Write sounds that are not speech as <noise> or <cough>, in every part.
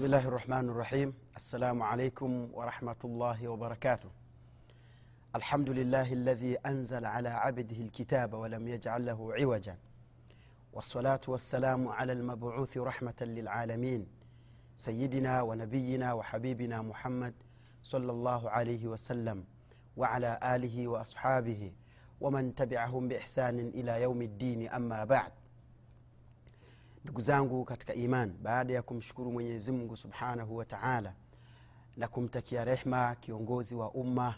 بسم الله الرحمن الرحيم السلام عليكم ورحمة الله وبركاته الحمد لله الذي أنزل على عبده الكتاب ولم يجعل له عوجا والصلاة والسلام على المبعوث رحمة للعالمين سيدنا ونبينا وحبيبنا محمد صلى الله عليه وسلم وعلى آله وأصحابه ومن تبعهم بإحسان إلى يوم الدين أما بعد ndugu zangu katika iman baada ya kumshukuru mwenyezi mungu subhanahu wa taala na kumtakia rehma kiongozi wa umma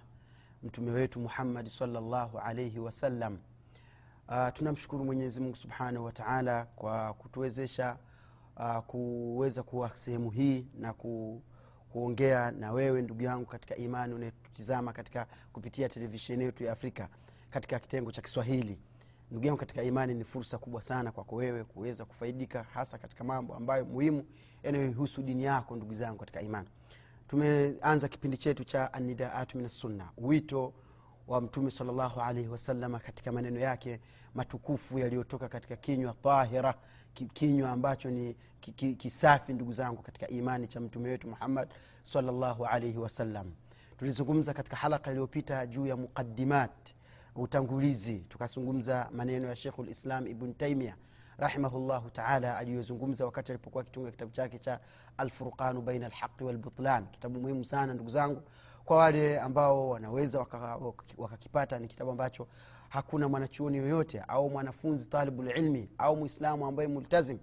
mtume wetu muhammadi salllahu alaihi wasallam uh, tunamshukuru mwenyezi mungu subhanahu wa taala kwa kutuwezesha uh, kuweza kuwa sehemu hii na ku, kuongea na wewe ndugu yangu katika imani unayetutizama katika kupitia televisheni yetu ya afrika katika kitengo cha kiswahili ndugu yangu katika imani ni fursa kubwa sana kwako wewe kuweza kufaidika hasa katika mambo ambayo muhimu yanayohusu dini yako ndugu zangu katika imani. Tumeanza kipindi chetu cha anidaatu min sunna wito wa mtume salllahu alaihi wasalama katika maneno yake matukufu yaliyotoka katika kinywa tahira kinywa ambacho ni kisafi ndugu zangu katika imani cha mtume wetu muhammad salllahu alaihi wasallam. Tulizungumza katika halaka iliyopita juu ya muqadimat utangulizi. Tukazungumza maneno ya shekhu lislam ibn taimia rahimahullahu taala aliyozungumza wakati alipokuwa akitunga kitabu chake cha alfurqanu baina alhaqi walbutlan. Kitabu muhimu sana ndugu zangu. Kwa wale ambao wanaweza wakakipata waka, waka ni kitabu ambacho hakuna mwanachuoni yoyote au mwanafunzi talibulilmi au mwislamu ambaye multazim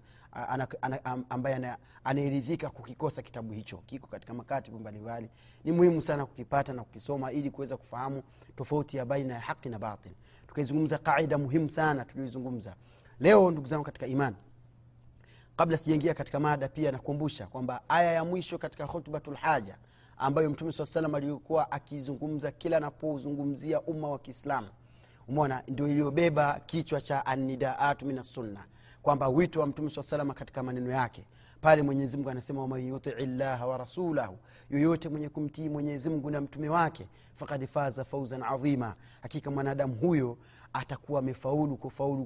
ambaye anaeridhika kukikosa kitabu hicho. Kiko katika makatibu mbalimbali. Ni muhimu sana kukipata na kukisoma ili kuweza kufahamu tofauti ya baina ya haqi na batil. Tukaizungumza qaida muhimu sana tulioizungumza leo ndugu zangu katika iman kabla sijaingia katika mada pia nakumbusha kwamba aya ya mwisho katika khutbatu lhaja ambayo mtume saa salam alikuwa akizungumza kila anapozungumzia umma wa kiislamu umona ndio iliyobeba kichwa cha anidaatu min assunna kwamba wito wa mtume saa salama katika maneno yake. Pale mwenyezimngu anasema waman yutii llaha wa rasulahu yoyote mwenye kumtii mwenyezimngu na mtume wake fakad faza fauzan adhima hakika mwanadamu huyo atakuwa amefaulu kufaulu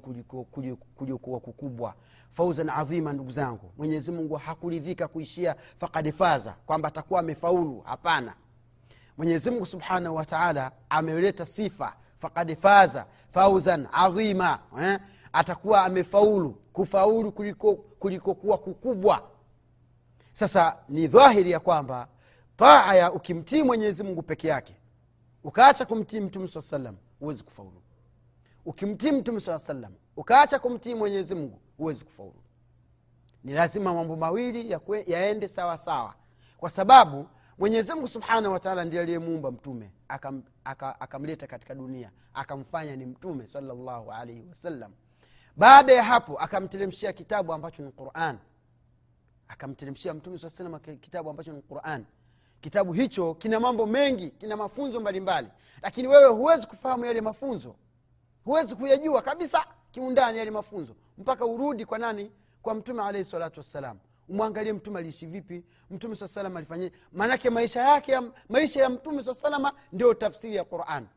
kuliokuwa kukubwa. Fauzan adhima ndugu zangu mwenyezimungu hakuridhika kuishia fakad faza kwamba atakuwa amefaulu. Hapana. Mwenyezimngu subhanahu wataala ameleta sifa fakad faza fauzan adhima eh? atakuwa amefaulu kufaulu kuliko kulikokuwa kukubwa. Sasa ni dhahiri ya kwamba taa ya ukimtii mwenyezi mungu peke yake ukaacha kumtii mtume saa salam huwezi kufaulu. Ukimtii mtume saa salam ukaacha kumtii mwenyezi mungu huwezi kufaulu. Ni lazima mambo mawili yaende sawa sawa. Kwa sababu mwenyezi mungu subhanahu wataala ndiye aliyemuumba mtume akamleta aka, aka katika dunia akamfanya ni mtume salllahu alaihi wasallam baada ya hapo akamteremshia kitabu ambacho ni quran. Akamteremshia mtume saa salam kitabu ambacho ni quran. Kitabu hicho kina mambo mengi kina mafunzo mbalimbali. Lakini wewe huwezi kufahamu yale mafunzo. Huwezi kuyajua kabisa kiundani yale mafunzo. Mpaka urudi kwa nani? Kwa mtume alaihi salatu wassalam umwangalie mtume aliishi vipi? Mtume saa salama alifanyia maanake maisha yake ya, maisha ya mtume saa salama ndio tafsiri ya quran.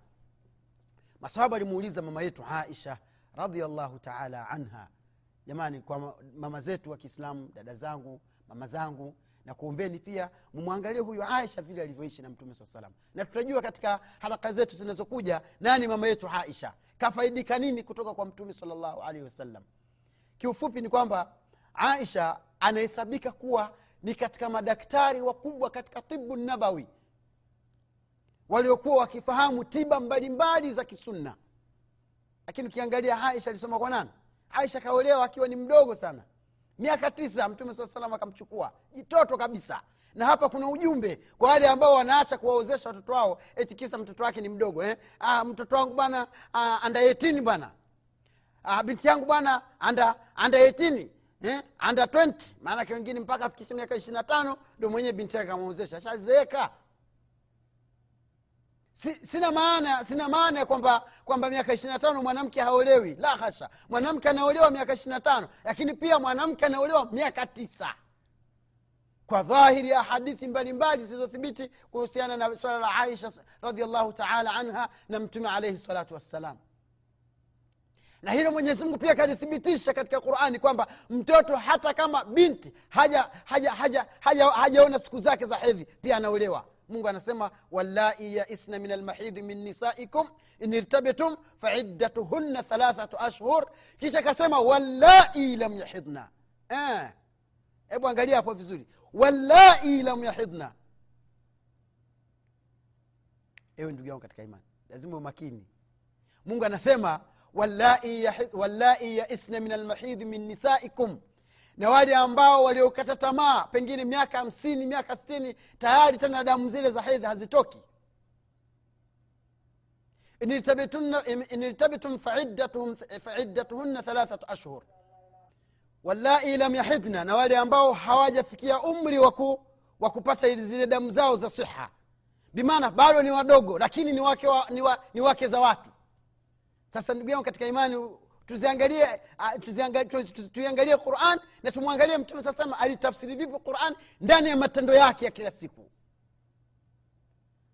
Masahaba alimuuliza mama yetu aisha radiallahu taala anha jamani kwa mama zetu wa kiislamu dada zangu mama zangu na kuombeni pia mumwangalie huyu aisha vile alivyoishi na mtume saa salam na tutajua katika haraka zetu zinazokuja nani mama yetu aisha. Kafaidika nini kutoka kwa mtume salllahu alaihi wasallam? Kiufupi ni kwamba aisha anahesabika kuwa ni katika madaktari wakubwa katika tibu nabawi waliokuwa wakifahamu tiba mbalimbali za kisunna. Lakini ukiangalia aisha alisoma kwa nani? Aisha kaolewa akiwa ni mdogo sana. Miaka tisa mtume saa salam akamchukua. Jitoto kabisa. Na hapa kuna ujumbe kwa wale ambao wanaacha kuwaozesha watoto wao eti kisa mtoto wake ni mdogo eh? ah, mtoto wangu bwana ah, anda etini bwana. Ah, binti yangu bwana anda anda etini eh? under 20 maanake wengine mpaka afikishe miaka ishiri na tano ndo mwenyewe binti yake kamwozesha shazeeka si, sina maana sina maana ya kwamba kwamba miaka ishiri na tano mwanamke haolewi. La hasha. Mwanamke anaolewa miaka ishiri na tano lakini pia mwanamke anaolewa miaka tisa. Kwa dhahiri ya hadithi mbalimbali zilizothibiti kuhusiana na swala la aisha radiallahu taala anha na mtume alaihi salatu wassalam na hilo mwenyezi mungu pia kalithibitisha katika qurani kwamba mtoto hata kama binti hajaona haja, haja, haja, haja siku zake za hedhi pia anaolewa. Mungu anasema wallai yaisna min almahidi min nisaikum in irtabtum faiddatuhunna thalathatu ashhur. Kisha akasema wallai lam yahidna. Hebu angalia hapo vizuri. Wallai lam yahidna. Ewe ndugu yangu katika imani lazima umakini mungu anasema wallai yaisna min almahidhi min nisaikum. Na wale ambao waliokata tamaa pengine miaka hamsini miaka sitini tayari tena damu zile za hedhi hazitoki. Inirtabitum faiddatuhunna thalathatu ashhur. Wallai lam yahidna na wale ambao hawajafikia umri wa kupata zile damu zao za siha. Bimaana bado ni wadogo lakini ni wake, wa, ni, wa, ni wake za watu sasa ndugu yangu katika imani tuziangalie tuiangalie quran na tumwangalie mtume saa salama alitafsiri vipi quran ndani ya matendo yake ya kila siku.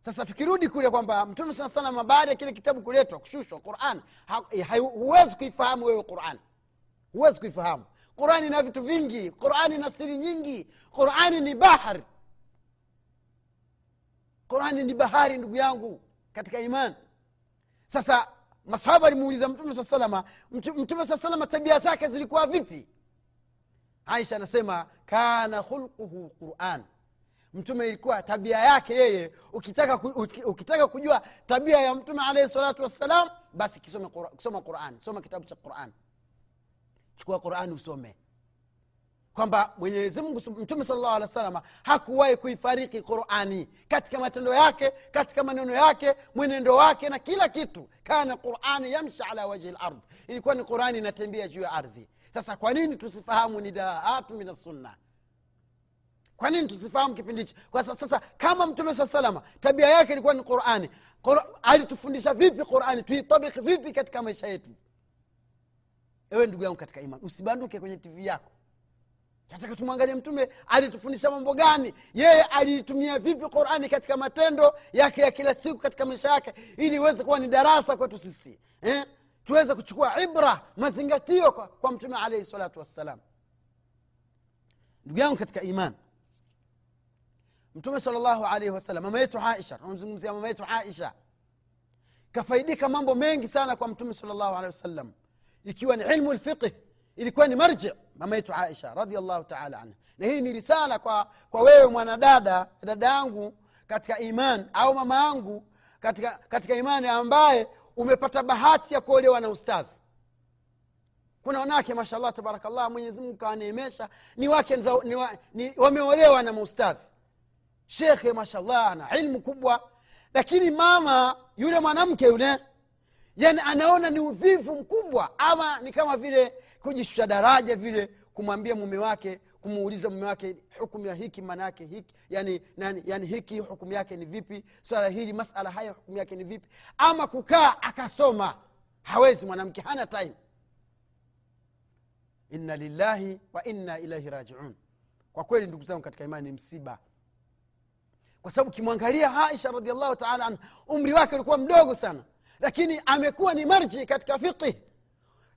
Sasa tukirudi kule kwamba mtume saa salama baada ya kile kitabu kuletwa kushushwa quran huwezi kuifahamu wewe quran. Huwezi kuifahamu. Qurani ina vitu vingi qurani ina siri nyingi qurani ni bahari. Qurani ni bahari ndugu yangu katika imani. Sasa masahaba alimuuliza mtume saa salama mtume saa salama tabia zake zilikuwa vipi? Aisha anasema kana khulquhu quran. Mtume ilikuwa tabia yake yeye ukitaka, ukitaka kujua tabia ya mtume alaihi salatu wassalam basi kisoma quran soma kitabu cha quran. Chukua qurani usome kwamba mwenyezimungu mtume sala llahu alih wa salama hakuwahi kuifariki qurani. Katika matendo yake katika maneno yake mwenendo wake na kila kitu kana qurani yamshi ala wajhi lardi ilikuwa ni qurani inatembea juu ya ardhi. Sasa kwa nini tusifahamu nidaatu min assunna kwa nini tusifahamu kipindi hichi? Sasa kama mtume saa salama tabia yake ilikuwa ni qurani. Alitufundisha vipi qurani? Tuitabiki vipi katika maisha yetu? Ewe ndugu yangu katika imani usibanduke kwenye tv yako nataka tumwangalie mtume alitufundisha mambo gani? Yeye aliitumia vipi qurani katika matendo yake ya kila siku katika maisha yake ili iweze kuwa ni darasa kwetu sisi eh? tuweze kuchukua ibra mazingatio kwa, kwa mtume alaihi salatu wassalam. Ndugu yangu katika iman mtume salllahu alaihi wasallam mama yetu aisha tunamzungumzia mama yetu aisha kafaidika mambo mengi sana kwa mtume salllahu alehi wasallam ikiwa ni ilmu lfiqh ilikuwa ni marji mama yetu aisha radiallahu taala anha. Na hii ni risala kwa, kwa wewe mwanadada dada yangu katika iman au mama yangu katika, katika imani ambaye umepata bahati ya kuolewa na ustadhi. Kuna wanawake mashallah tabarakallah mwenyezimungu kawaneemesha ni wake ni wa, ni, wameolewa na maustadhi. Shekhe mashallah ana ilmu kubwa. Lakini mama yule mwanamke yule yani anaona ni uvivu mkubwa ama ni kama vile kujishusha daraja vile kumwambia mume wake kumuuliza mume wake hukumu ya hiki maana yake hiki yani, nani, yani hiki hukumu yake ni vipi? Swala hili masala haya hukumu yake ni vipi? Ama kukaa akasoma. Hawezi mwanamke hana time. Inna lillahi wa inna ilaihi rajiun. Kwa kweli ndugu zangu katika imani ni msiba. Kwa sababu ukimwangalia aisha radiallahu taala anha umri wake ulikuwa mdogo sana lakini amekuwa ni marji katika fiqh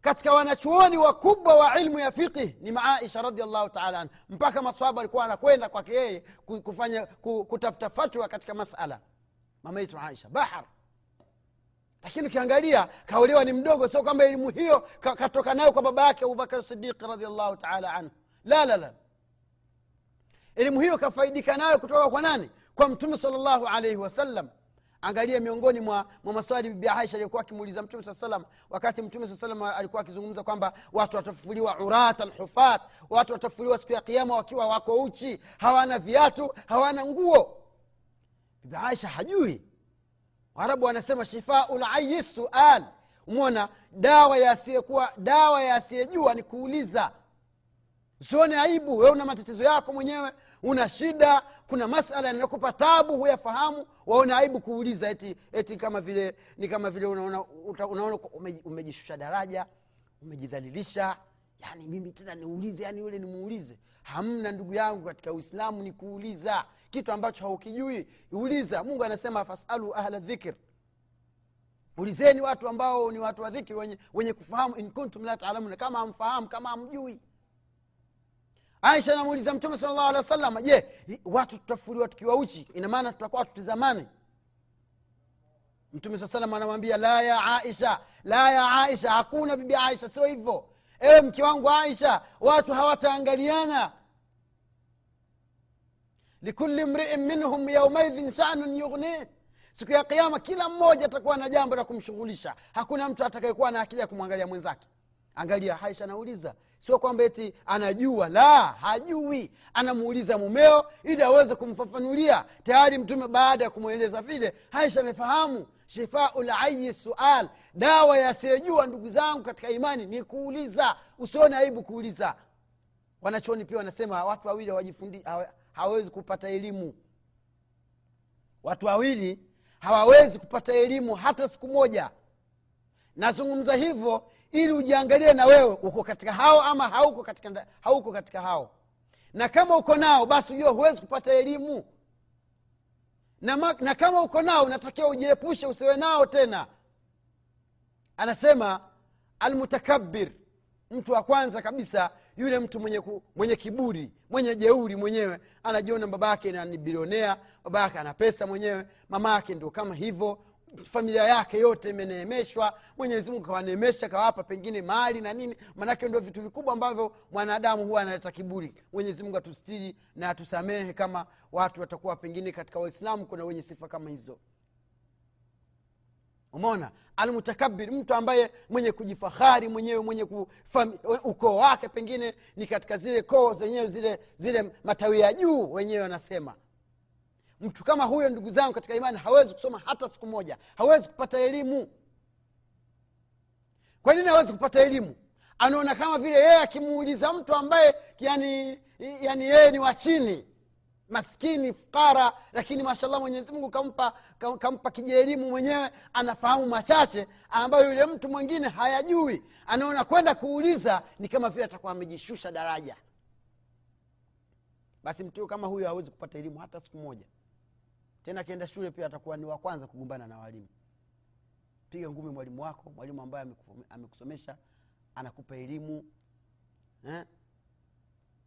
katika wanachuoni wakubwa wa ilmu ya fiqh ni maaisha radiallahu taala anha. Mpaka maswaba alikuwa anakwenda kwake yeye kufanya kutafuta fatwa katika masala. Mama yetu aisha bahar. Lakini ukiangalia kaolewa ni mdogo sio kwamba elimu hiyo katoka nayo kwa baba yake abubakar sidiqi radiallahu taala anhu. La la la. Elimu hiyo kafaidika nayo kutoka kwa nani? Kwa mtume salllahu alaihi wasallam angalia miongoni mwa, mwa maswali bibi aisha aliyokuwa akimuuliza mtume saa salam wakati mtume saa salam alikuwa akizungumza kwamba watu watafufuliwa uratan hufat watu watafufuliwa siku ya kiama wakiwa wako uchi hawana viatu hawana nguo. Bibi aisha hajui. Warabu wanasema shifau layi sual. Umona dawa ya asiyekuwa dawa ya asiyejua ni kuuliza. Usione aibu we una matatizo yako mwenyewe una shida kuna masala yanakupa tabu huyafahamu. Waona aibu kuuliza eti, eti kama vile ni kama vile unaona, unaona umejishusha daraja umejidhalilisha. Yani mimi tena niulize yani yule nimuulize. Hamna ndugu yangu katika uislamu ni kuuliza. Kitu ambacho haukijui uliza. Mungu anasema fasalu ahla dhikr. Ulizeni watu ambao ni watu wa dhikri wenye, wenye kufahamu in kuntum la taalamuna kama hamfahamu kama hamjui aisha anamuuliza mtume sala llahu alehi wa sallam je watu tutafuliwa tukiwa uchi? Ina maana tutakuwa tutizamani mtume saa salam anamwambia la ya aisha la ya aisha hakuna bibi aisha sio hivyo. Ewe mke wangu aisha watu hawataangaliana. Likuli mriin minhum yaumaidhin shanun yughnih siku ya kiama kila mmoja atakuwa na jambo la kumshughulisha. Hakuna mtu atakayekuwa na akili ya kumwangalia mwenzake. Angalia aisha anauliza sio kwamba eti anajua la hajui. Anamuuliza mumeo ili aweze kumfafanulia. Tayari mtume baada ya kumweleza vile aisha amefahamu. Shifau layi sual. Dawa yasiyejua ndugu zangu katika imani ni kuuliza. Usione aibu kuuliza. Wanachoni pia wanasema watu wawili hawajifundi hawawezi kupata elimu. Watu wawili hawawezi kupata elimu hata siku moja. Nazungumza hivyo ili ujiangalie na wewe uko katika hao ama hauko katika, hauko katika hao. Na kama uko nao basi ujue huwezi kupata elimu. Na, na kama uko nao unatakiwa ujiepushe usiwe nao tena. Anasema almutakabir mtu wa kwanza kabisa yule mtu mwenye, ku, mwenye kiburi mwenye jeuri mwenyewe. Anajiona baba yake na ni bilionea baba yake ana pesa mwenyewe mama yake ndio kama hivyo familia yake yote imeneemeshwa mwenyezi mungu kawaneemesha kawapa pengine mali na nini. Manake ndo vitu vikubwa ambavyo mwanadamu huwa analeta kiburi. Mwenyezi mungu atustiri na atusamehe kama watu watakuwa pengine katika waislamu kuna wenye sifa kama hizo. Umona almutakabir mtu ambaye mwenye kujifahari mwenyewe mwenye ukoo wake pengine ni katika zile koo zenyewe zile zile matawi ya juu wenyewe wanasema mtu kama huyo ndugu zangu katika imani hawezi kusoma hata siku moja. Hawezi kupata elimu. Kwa nini hawezi kupata elimu? Anaona kama vile yeye akimuuliza mtu ambaye yani yani yeye ni wa chini. Maskini fukara lakini mashallah mwenyezi mungu kampa, kam- kampa kijielimu mwenyewe anafahamu machache ambayo yule mtu mwingine hayajui. Anaona kwenda kuuliza ni kama vile atakuwa amejishusha daraja. Basi mtu kama huyo hawezi kupata elimu hata siku moja tena akienda shule pia atakuwa ni wa kwanza kugombana na walimu. Piga ngumi mwalimu wako mwalimu ambaye amekusomesha anakupa elimu eh?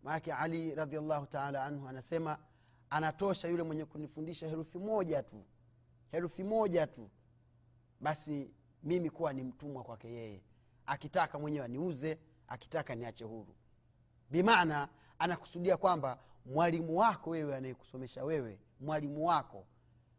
maanake ali radiallahu taala anhu anasema anatosha yule mwenye kunifundisha herufi moja tu herufi moja tu. Basi mimi kuwa ni mtumwa kwake yeye. Akitaka mwenyewe aniuze akitaka niache huru. Bimaana anakusudia kwamba mwalimu wako wewe anayekusomesha wewe mwalimu wako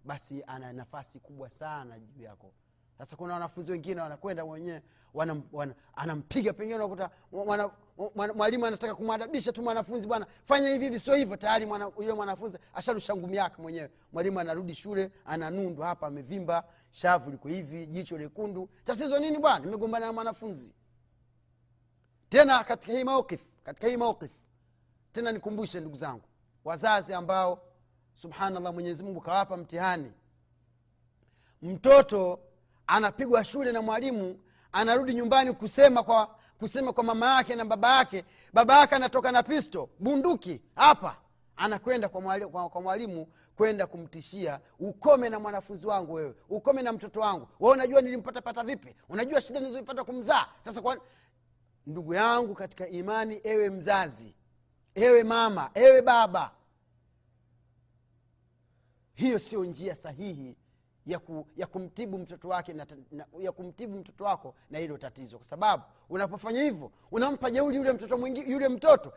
basi ana nafasi kubwa sana juu yako. Sasa kuna wanafunzi wengine wanakwenda mwenyewe wana, wana, anampiga pengine unakuta mwana- mwana- mwalimu anataka kumwadabisha tu mwanafunzi bwana fanya hivi hivi sio hivyo. Tayari mwana, yule mwanafunzi asharusha ngumi yake mwenyewe. Mwalimu anarudi shule ananundu hapa amevimba shavu liko hivi jicho lekundu. Tatizo nini bwana? Nimegombana na mwanafunzi. Tena katika hii mawqif katika hii mawqif tena nikumbushe ndugu zangu wazazi ambao subhanallah mwenyezi mungu kawapa mtihani. Mtoto anapigwa shule na mwalimu anarudi nyumbani kusema kwa kusema kwa mama yake na baba yake baba yake anatoka na pisto bunduki hapa. Anakwenda kwa mwali- kwa- kwa mwalimu kwenda kumtishia ukome na mwanafunzi wangu wewe ukome na mtoto wangu. We unajua nilimpatapata vipi? Unajua shida nilizoipata kumzaa? Sasa kwa ndugu yangu katika imani ewe mzazi ewe mama ewe baba. Hiyo sio njia sahihi ya, ku, ya kumtibu mtoto wake na, na, ya kumtibu mtoto wako na hilo tatizo. Kwa sababu unapofanya hivyo unampa jeuli yule mtoto mwingi, yule mtoto.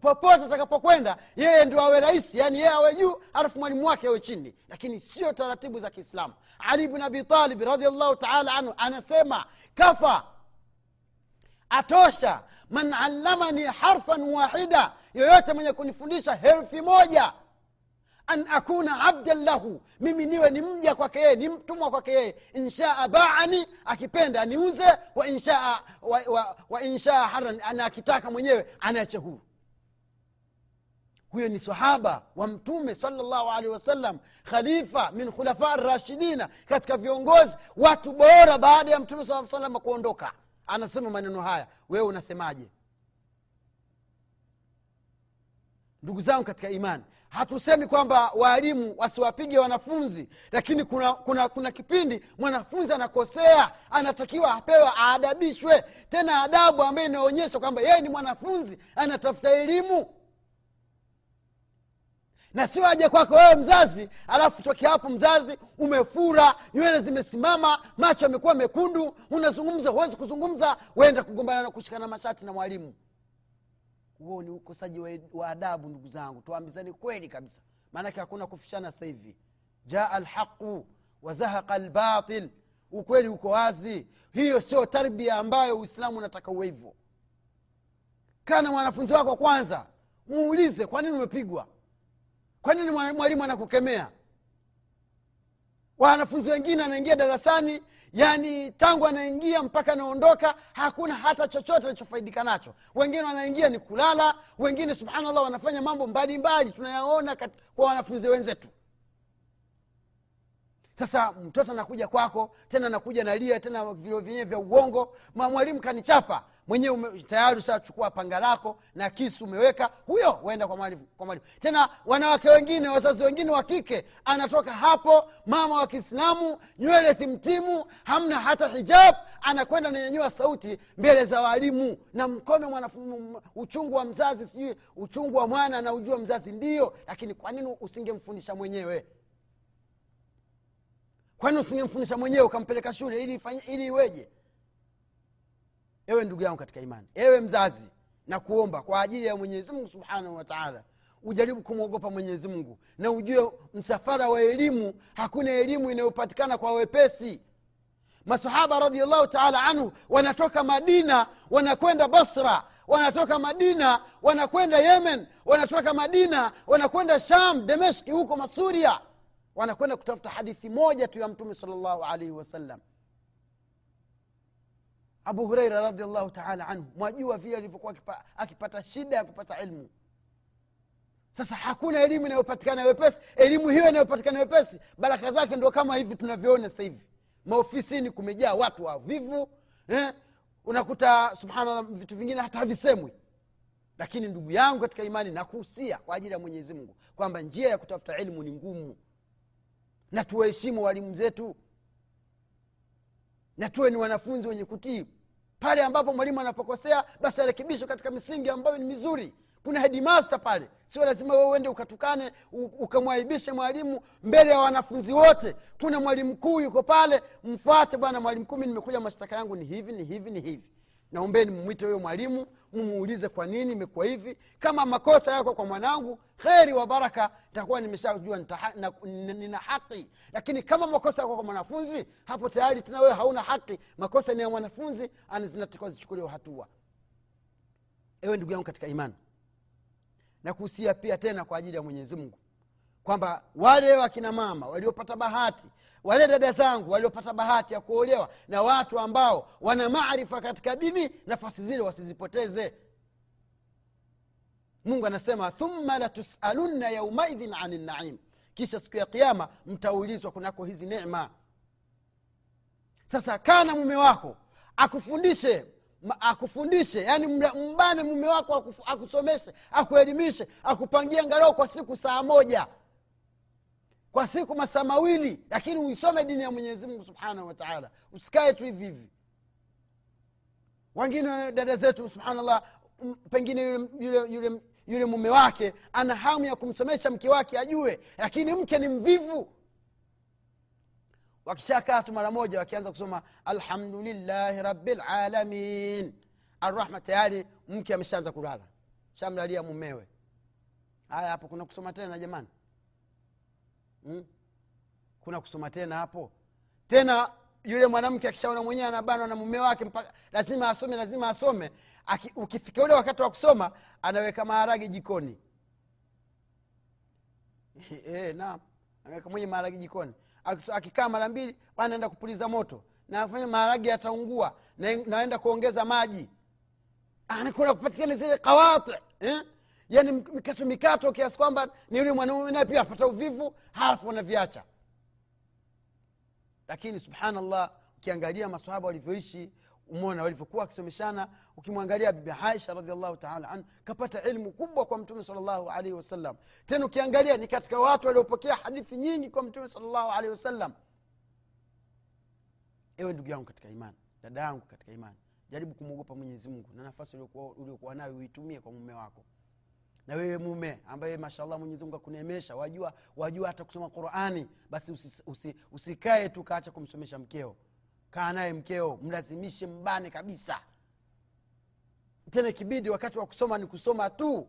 Popote atakapokwenda yeye ndio awe rahisi yani yeye awe juu alafu mwalimu wake awe chini. Lakini sio taratibu za kiislamu. Ali bn abitalib radiallahu taala anhu anasema kafa atosha man allamani harfan wahida yoyote mwenye kunifundisha herufi moja an akuna abdan lahu mimi niwe ni mja kwake yeye ni mtumwa kwake yeye. Inshaa baani akipenda aniuze wa inshaa ana akitaka mwenyewe anache huru. Huyo ni sahaba wa mtume salllahu alehi wasallam khalifa min khulafa rashidina katika viongozi watu bora baada ya mtume saa salama kuondoka anasema maneno haya. Wewe unasemaje? Ndugu zangu katika imani hatusemi kwamba waalimu wasiwapige wanafunzi lakini kuna, kuna, kuna kipindi mwanafunzi anakosea anatakiwa apewe aadabishwe. Tena adabu ambayo inaonyesha kwamba yeye ni mwanafunzi anatafuta elimu na sio aje kwako wewe mzazi alafu toke hapo mzazi umefura nywele zimesimama macho yamekuwa mekundu unazungumza huwezi kuzungumza wenda kugombana na kushikana mashati na mwalimu. Huo ni ukosaji wa, adabu ndugu zangu tuambizani kweli kabisa. Maanake hakuna kufichana sasa hivi. Jaa lhaqu wazahaqa lbatil ukweli uko wazi. Hiyo sio tarbia ambayo uislamu unataka uwe hivyo. Kana mwanafunzi wako kwanza muulize kwa nini umepigwa kwa nini mwalimu anakukemea? Wanafunzi wengine anaingia darasani yani tangu anaingia mpaka anaondoka hakuna hata chochote alichofaidika nacho. Wengine wanaingia ni kulala wengine subhanallah wanafanya mambo mbalimbali tunayaona kwa wanafunzi wenzetu. Sasa mtoto anakuja kwako tena anakuja nalia tena vilo vyenyewe vya uongo mwalimu kanichapa mwenyewe tayari ushachukua panga lako na kisu umeweka huyo uenda kwa mwalimu kwa mwalimu. Tena wanawake wengine wazazi wengine wa kike anatoka hapo mama wa kiislamu nywele timtimu hamna hata hijab anakwenda nanyanyua sauti mbele za walimu. Na mkome mwanafu, uchungu wa mzazi sijui uchungu wa mwana anaujua mzazi ndio lakini kwa nini usingemfundisha mwenyewe? Kwani usingemfundisha mwenyewe ukampeleka shule? Ili ili iweje ewe ndugu yangu katika imani. Ewe mzazi na kuomba kwa ajili ya mwenyezi mungu subhanahu wataala ujaribu kumwogopa mwenyezi mungu na ujue msafara wa elimu hakuna elimu inayopatikana kwa wepesi. Masahaba radiallahu taala anhu wanatoka madina wanakwenda basra wanatoka madina wanakwenda yemen wanatoka madina wanakwenda sham demeshki huko masuria. Wanakwenda kutafuta hadithi moja tu ya mtume salllahu alaihi wasallam abu hureira radiallahu taala anhu mwajua vile alivyokuwa akipata shida ya kupata ilmu. Sasa hakuna elimu inayopatikana wepesi elimu hiyo inayopatikana wepesi baraka zake ndo kama hivi tunavyoona sasa hivi. Maofisini kumejaa watu wavivu eh? unakuta subhanallah vitu vingine hata havisemwi. Lakini ndugu yangu katika imani nakuhusia kwa ajili ya mwenyezi mungu kwamba njia ya kutafuta elimu ni ngumu. Na tuwaheshimu walimu zetu. Na tuwe ni wanafunzi wenye kutii pale ambapo mwalimu anapokosea basi arekebishwe katika misingi ambayo ni mizuri. Kuna hedimasta pale. Sio lazima we uende ukatukane ukamwaibishe mwalimu mbele ya wanafunzi wote. Kuna mwalimu mkuu yuko pale mfuate bwana mwalimu kumi nimekuja mashtaka yangu ni hivi ni hivi ni hivi naombeni mmwite huyo mwalimu mumuulize kwa nini imekuwa hivi. Kama makosa yako kwa mwanangu kheri wa baraka nitakuwa nimeshajua nina haki. Lakini kama makosa yako kwa mwanafunzi hapo tayari tena wewe hauna haki. Makosa ni ya mwanafunzi zinatakiwa zichukuliwa hatua. Ewe ndugu yangu katika imani na kuhusia pia tena kwa ajili ya mwenyezi mungu kwamba wale wakina mama waliopata bahati wale dada zangu waliopata bahati ya kuolewa na watu ambao wana maarifa katika dini nafasi zile wasizipoteze. Mungu anasema thumma latusalunna yaumaidhin ani naim. Kisha siku ya kiama mtaulizwa kunako hizi nema sasa kaa na mume wako akufundishe akufundishe yani mbane mume wako akusomeshe akuelimishe akupangie ngalao kwa siku saa moja kwa siku masaa mawili lakini uisome dini ya mwenyezi mungu subhanahu wataala usikae tu hivi hivi. Wengine dada zetu subhanallah pengine yule, yule, yule, yule mume wake ana hamu ya kumsomesha mke wake ajue lakini mke ni mvivu. Wakishakaa tu mara moja wakianza kusoma alhamdulillahi rabilalamin arrahma tayari mke ameshaanza kulala. Shamlalia mumewe. Haya hapo kuna kusoma tena jamani hmm? kuna kusoma tena hapo? Tena yule mwanamke akishaona mwenyewe anabanwa na mume wake mpaka lazima asome lazima asome. Ukifika ule wakati wa kusoma anaweka maharagi jikoni. <laughs> E, naam. Anaweka mwenye maharagi jikoni. Akikaa mara mbili anaenda kupuliza moto. Nafanya maharagi yataungua. Naenda kuongeza maji. Anakuna kupatikana zile kawati eh? Yani mikato mikato kiasi kwamba ni yule mwanaume naye pia apata uvivu halafu wanaviacha. Lakini subhanallah ukiangalia masahaba walivyoishi umona walivyokuwa wakisomeshana ukimwangalia bibi aisha radiallahu taala anhu kapata ilmu kubwa kwa mtume salllahu alaihi wasallam. Tena ukiangalia ni katika watu waliopokea hadithi nyingi kwa mtume salllahu alaihi wasallam. Ewe ndugu yangu katika imani dada yangu katika imani jaribu kumwogopa mwenyezi mungu na nafasi uliokuwa nayo uitumie kwa mume wako na wewe mume ambaye mashallah mwenyezi mungu akuneemesha wajua wajua hata kusoma qurani basi usi, usi usikae tu kaacha kumsomesha mkeo. Kaa naye mkeo mlazimishe mbane kabisa. Tena ikibidi wakati wa kusoma ni kusoma tu.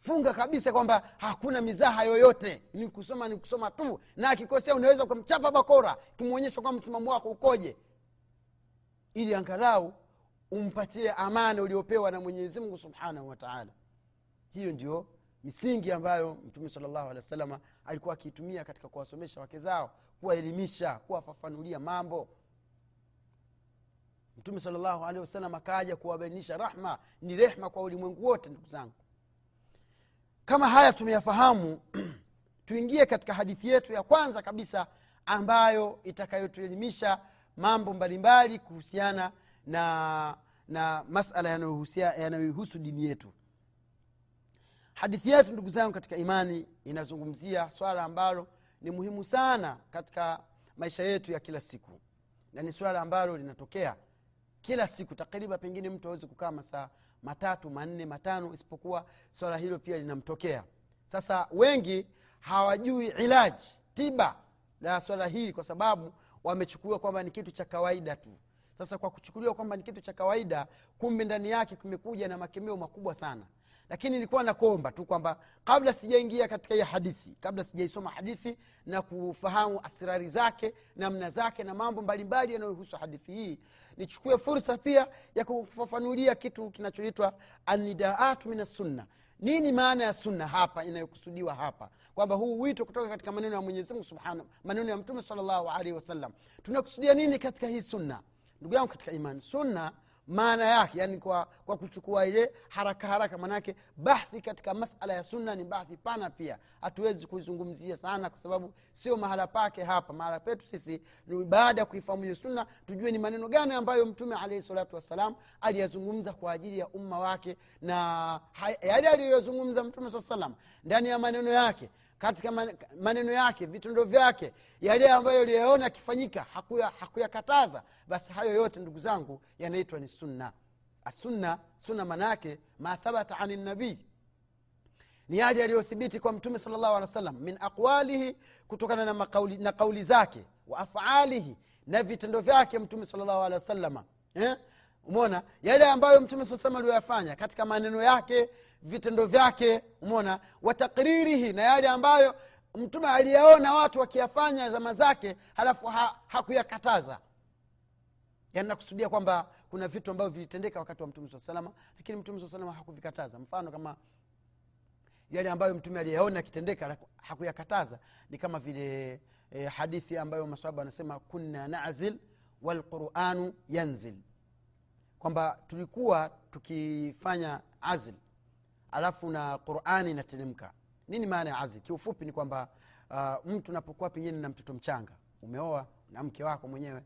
Funga kabisa kwamba hakuna mizaha yoyote. Ni kusoma ni kusoma tu. Na akikosea unaweza ukamchapa bakora kimwonyesha kwamba msimamo wako ukoje. Ili angalau umpatie amana uliopewa na mwenyezi mungu subhanahu wataala hiyo ndio misingi ambayo mtume salllahu alehi wa salama alikuwa akiitumia katika kuwasomesha wake zao kuwaelimisha kuwafafanulia mambo. Mtume salllahu alehi wasallam akaaja kuwabainisha rahma ni rehma kwa ulimwengu wote ndugu zangu. Kama haya tumeyafahamu <clears throat> tuingie katika hadithi yetu ya kwanza kabisa ambayo itakayotuelimisha mambo mbalimbali kuhusiana na na masala yanayohusu dini yetu hadithi yetu ndugu zangu katika imani inazungumzia swala ambalo ni muhimu sana katika maisha yetu ya kila siku. Na ni swala ambalo linatokea kila siku. Takriban pengine mtu awezi kukaa masaa matatu manne matano isipokuwa swala hilo pia linamtokea. Sasa wengi hawajui ilaji tiba la swala hili kwa sababu wamechukuliwa kwamba ni kitu cha kawaida tu. Sasa kwa kuchukuliwa kwamba ni kitu cha kawaida kumbe ndani yake kumekuja na makemeo makubwa sana lakini nilikuwa nakuomba tu kwamba kabla sijaingia katika hii hadithi kabla sijaisoma hadithi na kufahamu asirari zake namna zake na mambo mbalimbali yanayohusu hadithi hii nichukue fursa pia ya kufafanulia kitu kinachoitwa anidaatu min assunna nini maana ya sunna hapa inayokusudiwa hapa? Kwamba huu wito kutoka katika maneno ya mwenyezimungu subhanahu maneno ya mtume salllahu alaihi wasallam. Tunakusudia nini katika hii sunna ndugu yangu katika imani sunna maana yake yani kwa, kwa kuchukua ile haraka haraka manake bahthi katika masala ya sunna ni bahthi pana pia. Hatuwezi kuizungumzia sana kwa sababu sio mahala pake hapa. Mahala petu sisi ni baada ya kuifahamu hiyo sunna tujue ni maneno gani ambayo mtume alaihi salatu wassalam aliyazungumza kwa ajili ya umma wake na yale aliyoyazungumza mtume saa salam ndani ya maneno yake katika maneno yake vitendo vyake yale ambayo aliyaona akifanyika hakuyakataza. Hakuya basi hayo yote ndugu zangu yanaitwa ni sunna. Asunna sunna maana yake ma thabata ani nabii. Ni yale yaliyothibiti kwa mtume sal llahu alih wa sallam min aqwalihi kutokana na, makauli, na kauli zake wa afalihi na vitendo vyake mtume sal llahu alehi wa sallama eh? Umona yale ambayo mtume saa aliyoyafanya katika maneno yake vitendo vyake umona watakririhi na yale ambayo mtume aliyaona watu wakiyafanya zama zake halafu ha, hakuyakataza. Yani nakusudia kwamba kuna vitu ambavyo vilitendeka wakati wa mtume saa lakini mtume saa hakuvikataza. Mfano kama yale ambayo mtume aliyaona akitendeka hakuyakataza ni kama vile e, hadithi ambayo maswaba anasema kunna nazil walquranu yanzil kwamba tulikuwa tukifanya azl alafu na qurani inateremka. Nini maana ya azl? Kiufupi ni kwamba uh, mtu unapokuwa pengine na mtoto mchanga umeoa na mke wako mwenyewe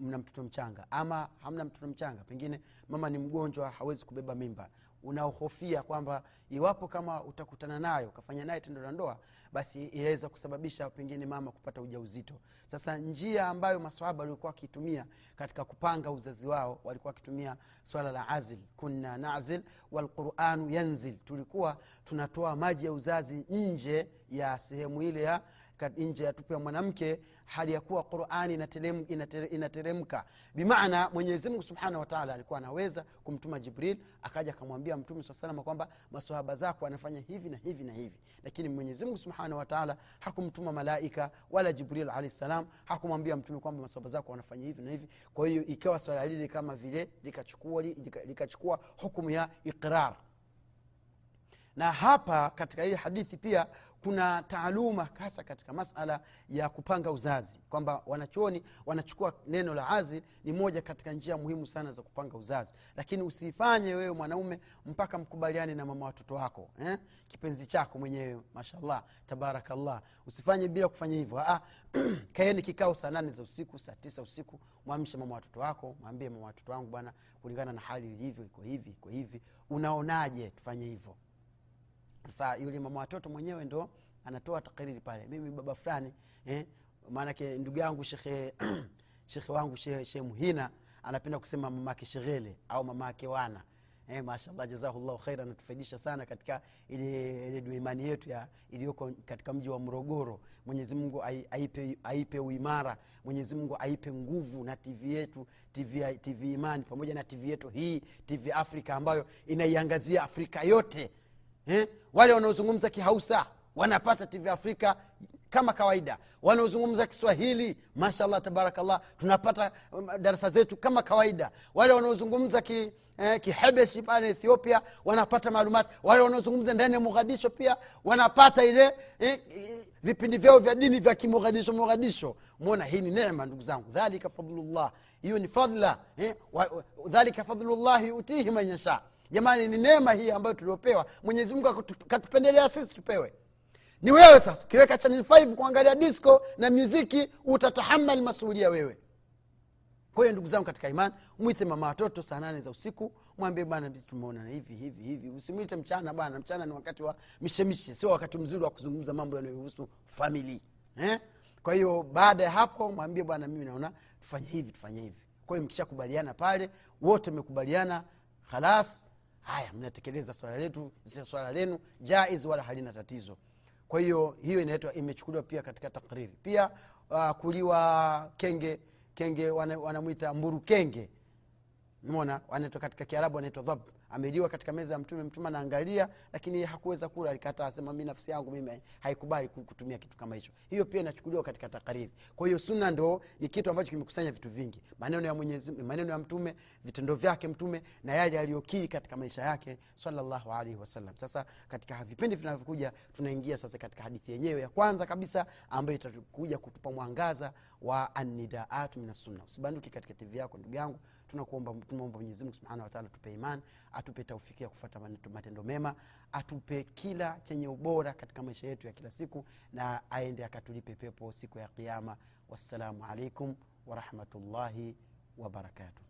mna mtoto mchanga? Ama hamna mtoto mchanga? Pengine mama ni mgonjwa hawezi kubeba mimba. Unaohofia kwamba iwapo kama utakutana nayo ukafanya naye tendo la ndoa basi inaweza kusababisha pengine mama kupata ujauzito. Sasa njia ambayo maswahaba walikuwa wakitumia katika kupanga uzazi wao walikuwa wakitumia swala la azil. Kunna nazil walquranu yanzil. Tulikuwa tunatoa maji ya uzazi nje ya sehemu ile ya nje ya tupu ya mwanamke hali ya kuwa qurani inateremka. Inaterem bimaana mwenyezimungu subhanahu wataala alikuwa anaweza kumtuma jibril akaja akamwambia mtume saa salama kwamba masohaba zako anafanya hivi na hivi na hivi. Lakini mwenyezimungu subhanahu wataala hakumtuma malaika wala jibril alahi salam hakumwambia mtume kwamba masohaba zako wanafanya hivi na hivi. Kwa hiyo ikawa swala lili kama vile likachukua likachukua hukumu ya iqrar na hapa katika hii hadithi pia kuna taaluma hasa katika masala ya kupanga uzazi. Kwamba wanachuoni wanachukua neno la azil ni moja katika njia muhimu sana za kupanga uzazi. Lakini usifanye wewe mwanaume mpaka mkubaliane na mama watoto wako eh? kipenzi chako mwenyewe mashallah tabarakallah. Usifanye bila kufanya hivyo. Ah, <clears throat> kaeni kikao saa nane za usiku saa tisa usiku mwamshe mama watoto wako mwambie mama watoto wangu bwana kulingana na hali ilivyo iko hivi iko hivi. Unaonaje tufanye hivyo sasa yule mama watoto mwenyewe ndo anatoa takariri pale. Mimi baba fulani eh, maanake ndugu yangu shekhe <clears throat> shekhe wangu shehe muhina anapenda kusema mamake sheghele au mamake wana. Eh, mashallah jazahullahu khaira anatufaidisha sana katika ile redio imani yetu ya iliyoko katika mji wa morogoro. Mwenyezi mungu aipe, aipe uimara. Mwenyezi mungu aipe nguvu na tv yetu tv, TV imani pamoja na tv yetu hii tv afrika ambayo inaiangazia afrika yote eh? wale wanaozungumza kihausa wanapata tv afrika kama kawaida. Wanaozungumza kiswahili mashallah tabarakallah tunapata um, darasa zetu kama kawaida. Wale wanaozungumza ki, eh, kihebeshi pale ethiopia wanapata maalumati wale wanaozungumza ndani ya mogadisho pia wanapata ile eh, vipindi vyao vya dini vya kimogadisho mogadisho. Mona hii ni nema ndugu zangu. Dhalika fadlullah. Hiyo ni fadla eh, dhalika fadlullahi yutihi man jamani ni neema hii ambayo tuliopewa. Mwenyezi mungu katupendelea sisi tupewe. Ni wewe sasa ukiweka channel 5 kuangalia disco na muziki utatahamali masuhulia wewe. Kwa hiyo ndugu zangu katika imani mwite mama watoto saa nane za usiku mwambie bwana tumeona hivi hivi hivi. Usimwite mchana bwana mchana ni wakati wa mishemishe sio wakati mzuri wa kuzungumza mambo yanayohusu famili eh? kwa hiyo baada ya hapo mwambie bwana mimi naona tufanye hivi tufanye hivi. Kwa hiyo mkishakubaliana pale wote mmekubaliana khalas haya mnatekeleza swala letu swala lenu jaiz wala halina tatizo. Kwa hiyo hiyo inaitwa imechukuliwa pia katika takriri pia uh, kuliwa kenge kenge wana- wanamwita mburu kenge. Mona wanaitwa katika kiarabu wanaitwa dhab ameliwa katika meza ya mtume. Mtume anaangalia lakini yeye hakuweza kula. Alikataa asema mi nafsi yangu mimi haikubali kutumia kitu kama hicho. Hiyo pia inachukuliwa katika takariri kwa hiyo sunna ndo ni kitu ambacho kimekusanya vitu vingi. Maneno ya mwenyezi maneno ya mtume vitendo vyake mtume na yale aliyokii katika maisha yake salllahu alaihi wasallam. Sasa katika vipindi vinavyokuja tunaingia sasa katika hadithi yenyewe ya kwanza kabisa ambayo itakuja kutupa mwangaza wa anidaatu min usibanduki katika tv yako ndugu yangu tunakuomba tunaomba mwenyezi mungu subhanahu wataala atupe iman atupe taufiki ya kufata matendo mema atupe kila chenye ubora katika maisha yetu ya kila siku na aende akatulipe pepo siku ya kiama wassalamu alaikum warahmatullahi wabarakatuh